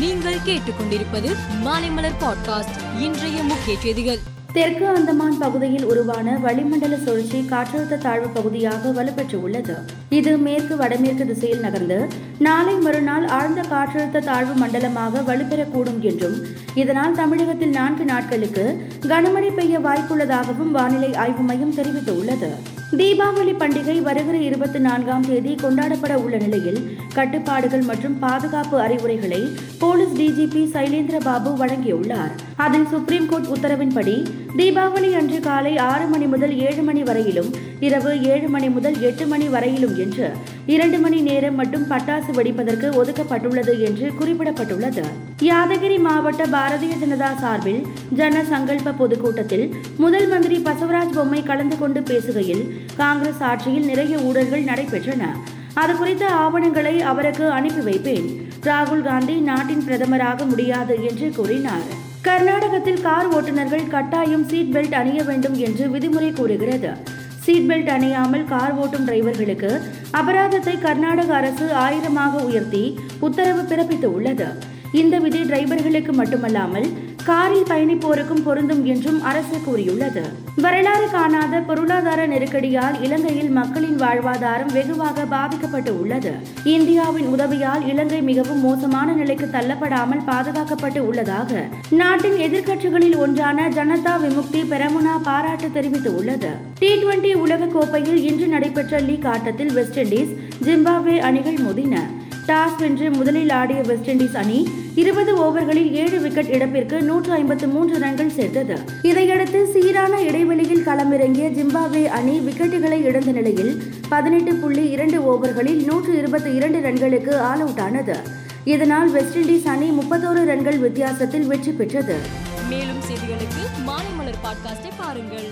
நீங்கள் கேட்டுக்கொண்டிருப்பது மாலைமலர் பாட்காஸ்ட் இன்றைய முக்கிய செய்திகள். தெற்கு அந்தமான் பகுதியில் உருவான வளிமண்டல சுழற்சி காற்றழுத்த தாழ்வு பகுதியாக வலுப்பெற்றுள்ளது. இது மேற்கு வடமேற்கு திசையில் நகர்ந்து நாளை மறுநாள் ஆழ்ந்த காற்றழுத்த தாழ்வு மண்டலமாக வலுப்பெறக்கூடும் என்றும் இதனால் தமிழகத்தில் நான்கு நாட்களுக்கு கனமழை பெய்ய வாய்ப்புள்ளதாகவும் வானிலை ஆய்வு மையம் தெரிவித்துள்ளது. தீபாவளி பண்டிகை வருகிற இருபத்தி நான்காம் தேதி கொண்டாடப்பட உள்ள நிலையில் கட்டுப்பாடுகள் மற்றும் பாதுகாப்பு அறிவுரைகளை போலீஸ் டிஜிபி சைலேந்திர பாபு வழங்கியுள்ளார். அதில் சுப்ரீம் கோர்ட் உத்தரவின்படி தீபாவளி அன்று காலை ஆறு மணி முதல் ஏழு மணி வரையிலும் இரவு ஏழு மணி முதல் எட்டு மணி வரையிலும் என்று இரண்டு மணி நேரம் மட்டும் பட்டாசு வெடிப்பதற்கு ஒதுக்கப்பட்டுள்ளது என்று குறிப்பிடப்பட்டுள்ளது. யாதகிரி மாவட்ட பாரதிய ஜனதா சார்பில் ஜன சங்கல்ப பொதுக்கூட்டத்தில் முதல் மந்திரி பசவராஜ் பொம்மை கலந்து கொண்டு பேசுகையில் காங்கிரஸ் ஆட்சியில் நிறைய ஊழல்கள் நடைபெற்றன. அது குறித்த ஆவணங்களை அவருக்கு அனுப்பி வைப்பேன். ராகுல் காந்தி நாட்டின் பிரதமராக முடியாது என்று கூறினார். கர்நாடகத்தில் கார் ஓட்டுநர்கள் கட்டாயம் சீட் பெல்ட் அணிய வேண்டும் என்று விதிமுறை கூறுகிறது. சீட் பெல்ட் அணியாமல் கார் ஓட்டும் டிரைவர்களுக்கு அபராதத்தை கர்நாடக அரசு ஆயிரமாக உயர்த்தி உத்தரவு பிறப்பித்து உள்ளது இந்த விதி டிரைவர்களுக்கு மட்டுமல்லாமல் காரில் பயணிப்போருக்கும் பொருந்தும் என்றும் அரசு கூறியுள்ளது. வரலாறு காணாத பொருளாதார நெருக்கடியால் இலங்கையில் மக்களின் வாழ்வாதாரம் வெகுவாக பாதிக்கப்பட்டு உள்ளது. இந்தியாவின் உதவியால் இலங்கை மிகவும் மோசமான நிலைக்கு தள்ளப்படாமல் பாதுகாக்கப்பட்டு உள்ளதாக நாட்டின் எதிர்க்கட்சிகளில் ஒன்றான ஜனதா விமுக்தி பெரமுனா பாராட்டு தெரிவித்துள்ளது டி டுவெண்டி உலக கோப்பையில் இன்று நடைபெற்ற லீக் ஆட்டத்தில் வெஸ்ட் இண்டீஸ் ஜிம்பாப்வே அணிகள் மோதின. டாஸ் வென்று முதலில் ஆடிய வெஸ்ட் இண்டீஸ் அணி இருபது ஓவர்களில் ஏழு விக்கெட் இழப்பிற்கு நூற்று ஐம்பத்து மூன்று ரன்கள் சேர்த்தது. இதையடுத்து சீரான இடைவெளியில் களமிறங்கிய ஜிம்பாப்வே அணி விக்கெட்டுகளை இழந்த நிலையில் பதினெட்டு புள்ளி இரண்டு ஓவர்களில் நூற்று இருபத்தி இரண்டு ரன்களுக்கு ஆல் அவுட் ஆனது. இதனால் வெஸ்ட் இண்டீஸ் அணி முப்பத்தோரு ரன்கள் வித்தியாசத்தில் வெற்றி பெற்றது. மேலும் செய்திகளுக்கு பாட்காஸ்டை பாருங்கள்.